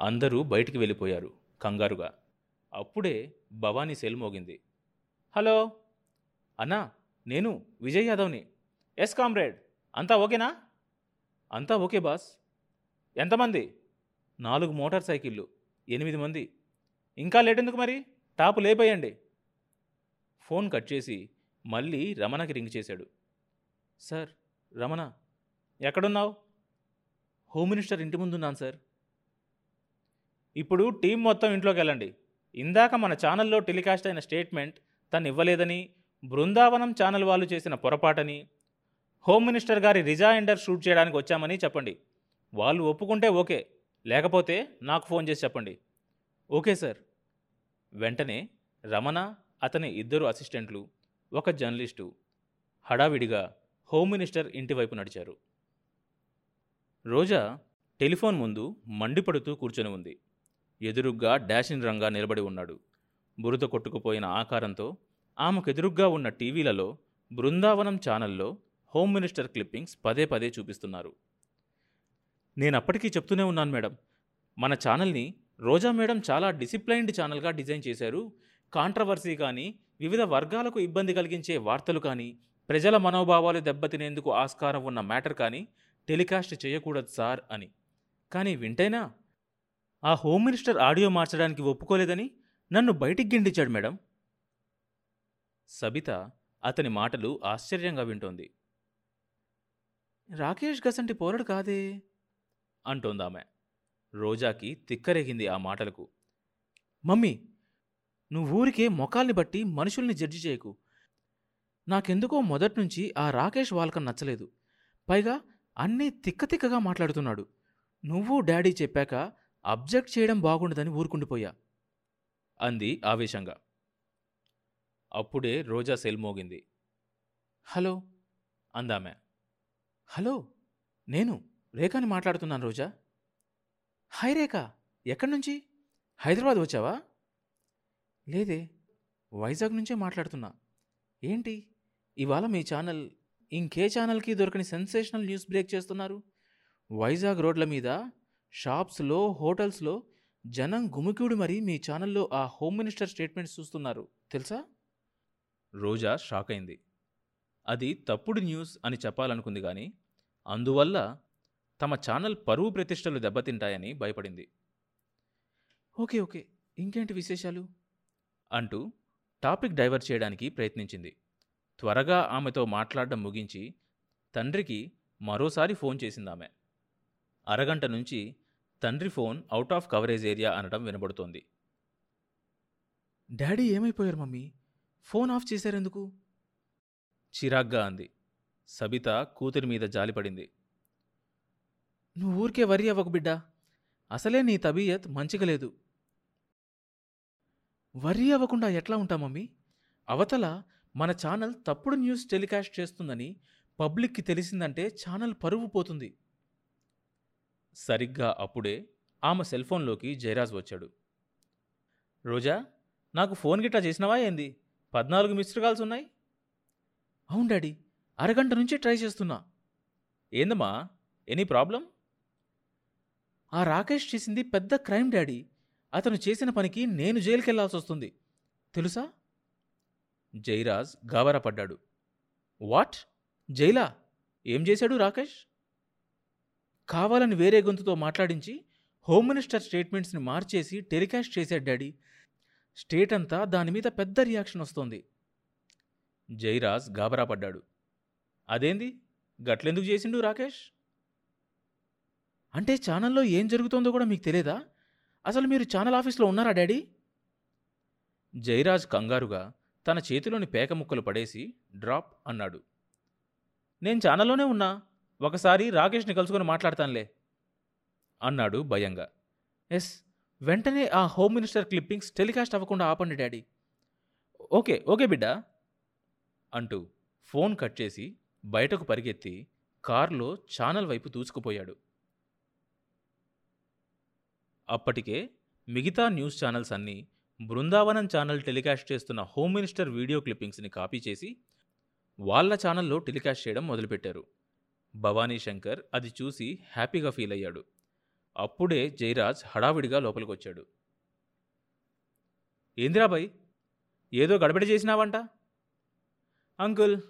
అందరూ బయటికి వెళ్ళిపోయారు కంగారుగా. అప్పుడే భవానీ సెల్ మోగింది. హలో అన్నా నేను విజయ్ యాదవ్ని. ఎస్ కామ్రేడ్ అంతా ఓకేనా? అంతా ఓకే బాస్. ఎంతమంది? నాలుగు మోటార్ సైకిళ్ళు ఎనిమిది మంది. ఇంకా లేట్ ఎందుకు మరి? టాపు లేపేయండి. ఫోన్ కట్ చేసి మళ్ళీ రమణకి రింగ్ చేశాడు. సార్ రమణ ఎక్కడున్నావు? హోమ్ మినిస్టర్ ఇంటి ముందున్నాను సార్. ఇప్పుడు టీం మొత్తం ఇంట్లోకి వెళ్ళండి. ఇందాక మన ఛానల్లో టెలికాస్ట్ అయిన స్టేట్మెంట్ తను ఇవ్వలేదని బృందావనం ఛానల్ వాళ్ళు చేసిన పొరపాటని హోమ్ మినిస్టర్ గారి రిజాయిండర్ షూట్ చేయడానికి వచ్చామని చెప్పండి. వాళ్ళు ఒప్పుకుంటే ఓకే లేకపోతే నాకు ఫోన్ చేసి చెప్పండి. Okay sir. వెంటనే రమణ అతని ఇద్దరు అసిస్టెంట్లు ఒక జర్నలిస్టు హడావిడిగా హోమ్ మినిస్టర్ ఇంటివైపు నడిచారు. రోజా టెలిఫోన్ ముందు మండిపడుతూ కూర్చొని ఉంది. ఎదురుగ్గా డాషిన్ రంగా నిలబడి ఉన్నాడు. బురద కొట్టుకుపోయిన ఆకారంతో ఆమెకెదురుగ్గా ఉన్న టీవీలలో బృందావనం ఛానల్లో హోమ్ మినిస్టర్ క్లిప్పింగ్స్ పదే పదే చూపిస్తున్నారు. నేను అప్పటికీ చెప్తూనే ఉన్నాను మేడం. మన ఛానల్ని రోజా మేడం చాలా డిసిప్లైన్డ్ ఛానల్గా డిజైన్ చేశారు. కాంట్రవర్సీ కానీ వివిధ వర్గాలకు ఇబ్బంది కలిగించే వార్తలు కానీ ప్రజల మనోభావాలు దెబ్బతినేందుకు ఆస్కారం ఉన్న మ్యాటర్ కానీ టెలికాస్ట్ చేయకూడదు సార్ అని. కానీ వింటైనా? ఆ హోమ్ మినిస్టర్ ఆడియో మార్చడానికి ఒప్పుకోలేదని నన్ను బయటికి గిండించాడు మేడం. సబిత అతని మాటలు ఆశ్చర్యంగా వింటోంది. రాకేష్ గసంటి పోరడు కాదే? అంటోందామె రోజాకి తిక్కరేగింది ఆ మాటలకు. మమ్మీ నువ్వు ఊరికే మొఖాల్ని బట్టి మనుషుల్ని జడ్జి చేయకు. నాకెందుకో మొదట్నుంచి ఆ రాకేష్ వాళ్ళకం నచ్చలేదు. పైగా అన్నీ తిక్కతిక్కగా మాట్లాడుతున్నాడు. నువ్వు డాడీ చెప్పాక అబ్జెక్ట్ చేయడం బాగుండదని ఊరుకుండిపోయా అంది ఆవేశంగా. అప్పుడే రోజా సెల్ మోగింది. హలో అందామె. హలో నేను రేఖాని మాట్లాడుతున్నాను రోజా. హాయ్ రేఖ ఎక్కడి నుంచి హైదరాబాద్ వచ్చావా? లేదే వైజాగ్ నుంచే మాట్లాడుతున్నా. ఏంటి ఇవాళ మీ ఛానల్ ఇంకే ఛానల్కి దొరకని సెన్సేషనల్ న్యూస్ బ్రేక్ చేస్తున్నారు? వైజాగ్ రోడ్ల మీద షాప్స్లో హోటల్స్లో జనం గుమికూడి మరీ మీ ఛానల్లో ఆ హోమ్ మినిస్టర్ స్టేట్మెంట్స్ చూస్తున్నారు. తెలుసా? రోజా షాక్ అయింది. అది తప్పుడు న్యూస్ అని చెప్పాలనుకుంది కానీ అందువల్ల తమ ఛానల్ పరువు ప్రతిష్టలు దెబ్బతింటాయని భయపడింది. Okay okay. ఇంకేంటి విశేషాలు? అంటూ టాపిక్ డైవర్ట్ చేయడానికి ప్రయత్నించింది. త్వరగా ఆమెతో మాట్లాడడం ముగించి తండ్రికి మరోసారి ఫోన్ చేసిందామె. అరగంట నుంచి తండ్రి phone out of coverage area అనడం వినబడుతోంది. డాడీ ఏమైపోయారు మమ్మీ? ఫోన్ ఆఫ్ చేశారెందుకు? చిరాగ్గా అంది. సబిత కూతురి మీద జాలిపడింది నువ్వు ఊరికే వరి అవ్వకు బిడ్డా. అసలే నీ తబీయత్ మంచిగా లేదు. వరి అవ్వకుండా ఎట్లా ఉంటా మమ్మీ? అవతల మన ఛానల్ తప్పుడు న్యూస్ టెలికాస్ట్ చేస్తుందని పబ్లిక్కి తెలిసిందంటే ఛానల్ పరువు పోతుంది. సరిగ్గా అప్పుడే ఆమె సెల్ ఫోన్లోకి జయరాజ్ వచ్చాడు. రోజా నాకు ఫోన్ గిట్టా చేసినవా ఏంది? పద్నాలుగు మిస్డ్ కాల్స్ ఉన్నాయి. అవును డాడీ అరగంట నుంచి ట్రై చేస్తున్నా. ఏందమ్మా ఎనీ ప్రాబ్లం? ఆ రాకేష్ చేసింది పెద్ద క్రైమ్ డాడీ. అతను చేసిన పనికి నేను జైలుకెళ్ళాల్సి వస్తుంది. తెలుసా? జైరాజ్ గాబరాపడ్డాడు వాట్? జైలా? ఏం చేశాడు రాకేష్? కావాలని వేరే గొంతుతో మాట్లాడించి హోమ్ మినిస్టర్ స్టేట్మెంట్స్ని మార్చేసి టెలికాస్ట్ చేశాడు డాడీ. స్టేట్ అంతా దాని మీద పెద్ద రియాక్షన్ వస్తోంది. జైరాజ్ గాబరా పడ్డాడు. అదేంది? గట్లెందుకు చేసిండు రాకేష్? అంటే ఛానల్లో ఏం జరుగుతోందో కూడా మీకు తెలియదా అసలు మీరు ఛానల్ ఆఫీస్లో ఉన్నారా డాడీ? జైరాజ్ కంగారుగా తన చేతిలోని పేక ముక్కలు పడేసి డ్రాప్ అన్నాడు. నేను ఛానల్లోనే ఉన్నా. ఒకసారి రాకేష్ని కలుసుకొని మాట్లాడతానులే అన్నాడు భయంగా. ఎస్ వెంటనే ఆ హోమ్ మినిస్టర్ క్లిప్పింగ్స్ టెలికాస్ట్ అవ్వకుండా ఆపండి డాడీ. ఓకే ఓకే బిడ్డా అంటూ ఫోన్ కట్ చేసి బయటకు పరిగెత్తి కారులో ఛానల్ వైపు దూసుకుపోయాడు. అప్పటికే మిగతా న్యూస్ ఛానల్స్ అన్నీ బృందావనం ఛానల్ టెలికాస్ట్ చేస్తున్న హోమ్ మినిస్టర్ వీడియో క్లిప్పింగ్స్ని కాపీ చేసి వాళ్ళ ఛానల్లో టెలికాస్ట్ చేయడం మొదలుపెట్టారు. భవానీ శంకర్ అది చూసి హ్యాపీగా ఫీల్ అయ్యాడు. అప్పుడే జయరాజ్ హడావిడిగా లోపలికొచ్చాడు. ఏందిరాబాయ్ ఏదో గడబిడ చేసినావంట? అంకుల్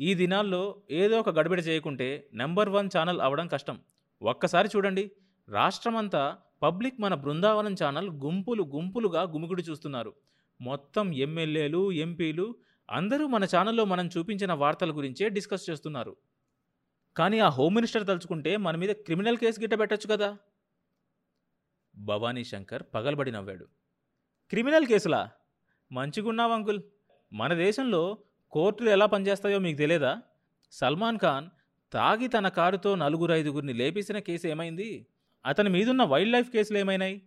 ఈ దినాల్లో ఏదో ఒక గడబిడ చేయకుంటే నెంబర్ వన్ ఛానల్ అవడం కష్టం. ఒక్కసారి చూడండి. రాష్ట్రమంతా పబ్లిక్ మన బృందావనం ఛానల్ గుంపులు గుంపులుగా గుమిగుడి చూస్తున్నారు. మొత్తం ఎమ్మెల్యేలు ఎంపీలు అందరూ మన ఛానల్లో మనం చూపించిన వార్తల గురించే డిస్కస్ చేస్తున్నారు. కానీ ఆ హోమ్ మినిస్టర్ తలుచుకుంటే మన మీద క్రిమినల్ కేసు గిట్ట పెట్టచ్చు కదా. భవానీ శంకర్ పగలబడి నవ్వాడు. క్రిమినల్ కేసులా? మంచిగున్నావు అంకుల్. మన దేశంలో కోర్టులు ఎలా పనిచేస్తాయో మీకు తెలియదా సల్మాన్ ఖాన్ తాగి తన కారుతో నలుగురు ఐదుగురిని లేపేసిన కేసు ఏమైంది? అతని మీదున్న వైల్డ్ లైఫ్ కేసులు ఏమైనాయి?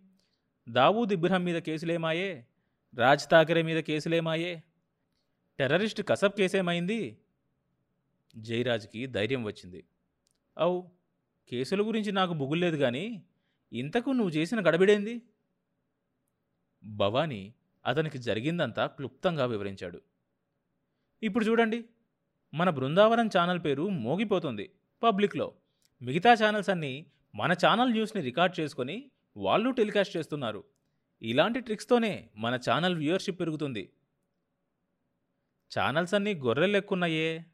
దావూద్ ఇబ్రహం మీద కేసులేమాయే రాజ్ ఠాకరే మీద కేసులేమాయే టెర్రరిస్ట్ కసబ్ కేసేమైంది జయరాజ్కి ధైర్యం వచ్చింది. అవు కేసుల గురించి నాకు బుగుల్లేదు కానీ ఇంతకు నువ్వు చేసిన గడబిడేంది? భవానీ అతనికి జరిగిందంతా క్లుప్తంగా వివరించాడు. ఇప్పుడు చూడండి మన బృందావనం ఛానల్ పేరు మోగిపోతుంది. పబ్లిక్లో మిగతా ఛానల్స్ అన్నీ మన ఛానల్ న్యూస్ని రికార్డ్ చేసుకొని వాళ్ళు టెలికాస్ట్ చేస్తున్నారు. ఇలాంటి ట్రిక్స్తోనే మన ఛానల్ వ్యూయర్షిప్ పెరుగుతుంది. ఛానల్స్ అన్నీ గొర్రెలు ఎక్కున్నాయే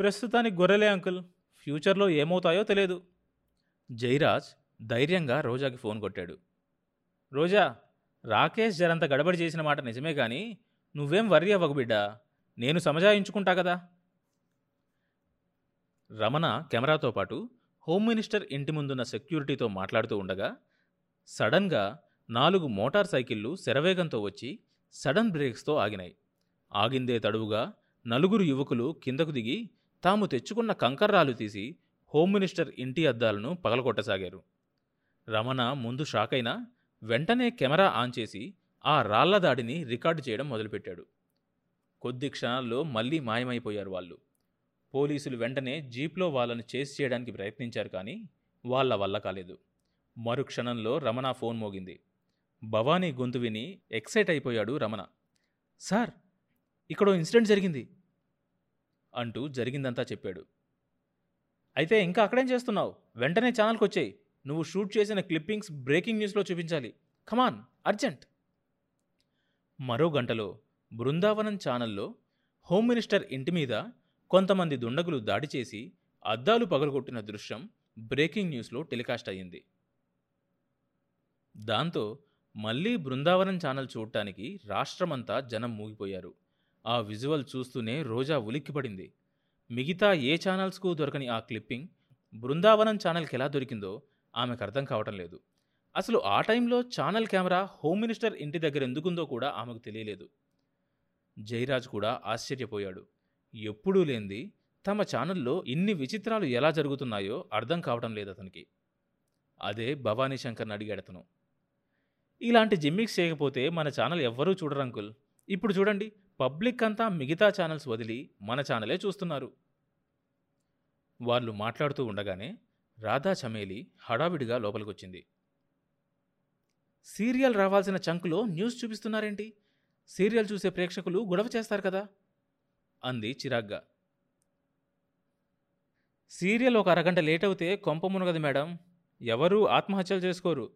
ప్రస్తుతానికి గొర్రెలే అంకుల్. ఫ్యూచర్లో ఏమవుతాయో తెలియదు. జైరాజ్ ధైర్యంగా రోజాకి ఫోన్ కొట్టాడు. రోజా రాకేష్ జరంత గడబడి చేసిన మాట నిజమే కానీ నువ్వేం వర్రీ అవ్వకు బిడ్డ. నేను సమజాయించుకుంటా కదా. రమణ కెమెరాతో పాటు హోమ్ మినిస్టర్ ఇంటి ముందున్న సెక్యూరిటీతో మాట్లాడుతూ ఉండగా సడన్గా నాలుగు మోటార్ సైకిళ్ళు శరవేగంతో వచ్చి సడన్ బ్రేక్స్తో ఆగినాయి. ఆగిందే తడువుగా నలుగురు యువకులు కిందకు దిగి తాము తెచ్చుకున్న కంకర్రాలు తీసి హోమ్ మినిస్టర్ ఇంటి అద్దాలను పగలగొట్టసాగారు. రమణ ముందు షాకైనా వెంటనే కెమెరా ఆన్ చేసి ఆ రాళ్ళ దాడిని రికార్డు చేయడం మొదలుపెట్టాడు. కొద్ది క్షణాల్లో మళ్ళీ మాయమైపోయారు వాళ్ళు. పోలీసులు వెంటనే జీప్లో వాళ్ళని చేసి చేయడానికి ప్రయత్నించారు కానీ వాళ్ళ వల్ల కాలేదు. మరు క్షణంలో రమణ ఫోన్ మోగింది. భవానీ గొంతు విని ఎక్సైట్ అయిపోయాడు రమణ. సార్ ఇక్కడో ఇన్సిడెంట్ జరిగింది. అంటూ జరిగిందంతా చెప్పాడు. అయితే ఇంకా అక్కడేం చేస్తున్నావు? వెంటనే ఛానల్కి వచ్చాయి నువ్వు షూట్ చేసిన క్లిప్పింగ్స్ బ్రేకింగ్ న్యూస్లో చూపించాలి. Come on urgent. మరో గంటలో బృందావనం ఛానల్లో హోమ్ మినిస్టర్ ఇంటి మీద కొంతమంది దుండగులు దాడి చేసి అద్దాలు పగలగొట్టిన దృశ్యం బ్రేకింగ్ న్యూస్లో టెలికాస్ట్ అయ్యింది. దాంతో మళ్ళీ బృందావనం ఛానల్ చూడటానికి రాష్ట్రమంతా జనం మూగిపోయారు. ఆ విజువల్ చూస్తూనే రోజా ఉలిక్కిపడింది. మిగతా ఏ ఛానల్స్కు దొరకని ఆ క్లిప్పింగ్ బృందావనం ఛానల్కి ఎలా దొరికిందో ఆమెకు అర్థం కావటం లేదు. అసలు ఆ టైంలో ఛానల్ కెమెరా హోమ్ మినిస్టర్ ఇంటి దగ్గర ఎందుకుందో కూడా ఆమెకు తెలియలేదు. జయరాజ్ కూడా ఆశ్చర్యపోయాడు. ఎప్పుడూ లేంది తమ ఛానల్లో ఇన్ని విచిత్రాలు ఎలా జరుగుతున్నాయో అర్థం కావటం లేదు అతనికి. అదే భవానీ శంకర్ని అడిగాడు అతను. ఇలాంటి జిమ్మిక్స్ చేయకపోతే మన ఛానల్ ఎవ్వరూ చూడరంకుల్ ఇప్పుడు చూడండి పబ్లిక్ అంతా మిగతా ఛానల్స్ వదిలి మన ఛానలే చూస్తున్నారు. వాళ్ళు మాట్లాడుతూ ఉండగానే రాధా చమేలి హడావిడిగా లోపలికొచ్చింది. సీరియల్ రావాల్సిన చంకులో న్యూస్ చూపిస్తున్నారేంటి? సీరియల్ చూసే ప్రేక్షకులు గొడవ చేస్తారు కదా? అంది చిరాగ్గా. సీరియల్ ఒక అరగంట లేట్ అవుతే కొంప మునగదు మేడం. ఎవరూ ఆత్మహత్యలు చేసుకోరు.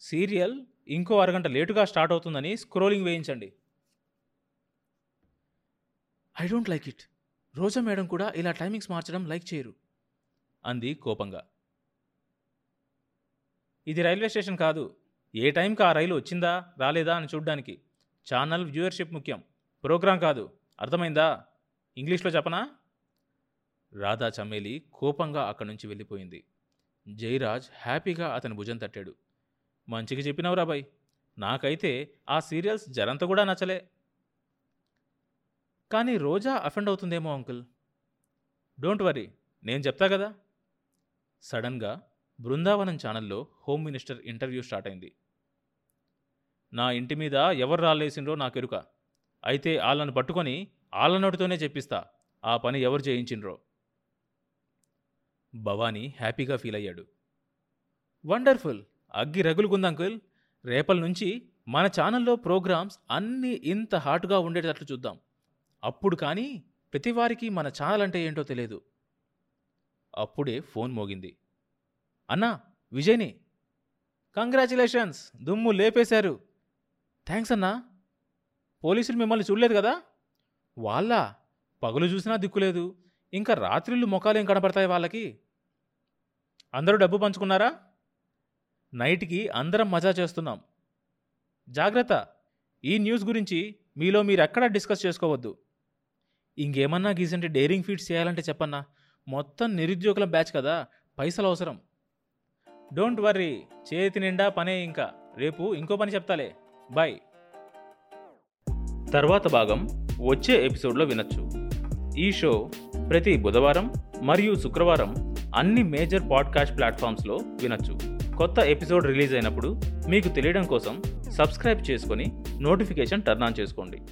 సీరియల్ ఇంకో అరగంట లేటుగా స్టార్ట్ అవుతుందని స్క్రోలింగ్ వేయించండి. I don't like it Roja madam కూడా ఇలా టైమింగ్స్ మార్చడం లైక్ చేయరు. అంది కోపంగా. ఇది రైల్వే స్టేషన్ కాదు. ఏ టైంకి ఆ రైలు వచ్చిందా రాలేదా అని చూడ్డానికి. ఛానల్ వ్యూవర్షిప్ ముఖ్యం. ప్రోగ్రాం కాదు. అర్థమైందా? ఇంగ్లీష్లో చెప్పనా? రాధా చమ్మేలి కోపంగా అక్కడి నుంచి వెళ్ళిపోయింది. జయరాజ్ హ్యాపీగా అతని భుజం తట్టాడు. మంచిగా చెప్పినవురా బాయ్? నాకైతే ఆ సీరియల్స్ జరంత కూడా నచ్చలే. కానీ రోజా అఫెండ్ అవుతుందేమో అంకుల్? డోంట్ వరీ నేను చెప్తా కదా? సడన్గా బృందావనం ఛానల్లో హోమ్ మినిస్టర్ ఇంటర్వ్యూ స్టార్ట్ అయింది. నా ఇంటి మీద ఎవరు రాలేసిండ్రో నాకెరుక అయితే వాళ్ళను పట్టుకొని ఆళ్ళనోటితోనే చెప్పిస్తా ఆ పని ఎవరు చేయించిండ్రో. భవానీ హ్యాపీగా ఫీల్ అయ్యాడు. వండర్ఫుల్ అగ్గి రగులుకుంది అంకుల్. రేపటి నుంచి మన ఛానల్లో ప్రోగ్రామ్స్ అన్నీ ఇంత హాట్గా ఉండేటట్లు చూద్దాం. అప్పుడు కానీ ప్రతివారికి మన ఛానల్ అంటే ఏంటో తెలియదు. అప్పుడే ఫోన్ మోగింది. అన్నా విజయ్ని. కంగ్రాచులేషన్స్ దుమ్ము లేపేశారు. థ్యాంక్స్ అన్నా. పోలీసులు మిమ్మల్ని చూడలేదు కదా? వాళ్ళ పగులు చూసినా దిక్కులేదు ఇంకా రాత్రిళ్ళు ముఖాలు ఏం కనపడతాయి వాళ్ళకి? అందరూ డబ్బు పంచుకున్నారా? నైట్కి అందరం మజా చేస్తున్నాం. జాగ్రత్త. ఈ న్యూస్ గురించి మీలో మీరు ఎక్కడా డిస్కస్ చేసుకోవద్దు. ఇంకేమన్నా గీసంటే డేరింగ్ ఫీట్స్ చేయాలంటే చెప్పన్నా. మొత్తం నిరుద్యోగుల బ్యాచ్ కదా పైసలు అవసరం. డోంట్ వర్రీ చేతి నిండా పనే ఇంకా. రేపు ఇంకో పని చెప్తాలే. బాయ్. తర్వాత భాగం వచ్చే ఎపిసోడ్లో వినొచ్చు. ఈ షో ప్రతి బుధవారం మరియు శుక్రవారం అన్ని మేజర్ పాడ్కాస్ట్ ప్లాట్ఫామ్స్లో వినొచ్చు. కొత్త ఎపిసోడ్ రిలీజ్ అయినప్పుడు మీకు తెలియడం కోసం సబ్స్క్రైబ్ చేసుకొని నోటిఫికేషన్ టర్న్ ఆన్ చేసుకోండి.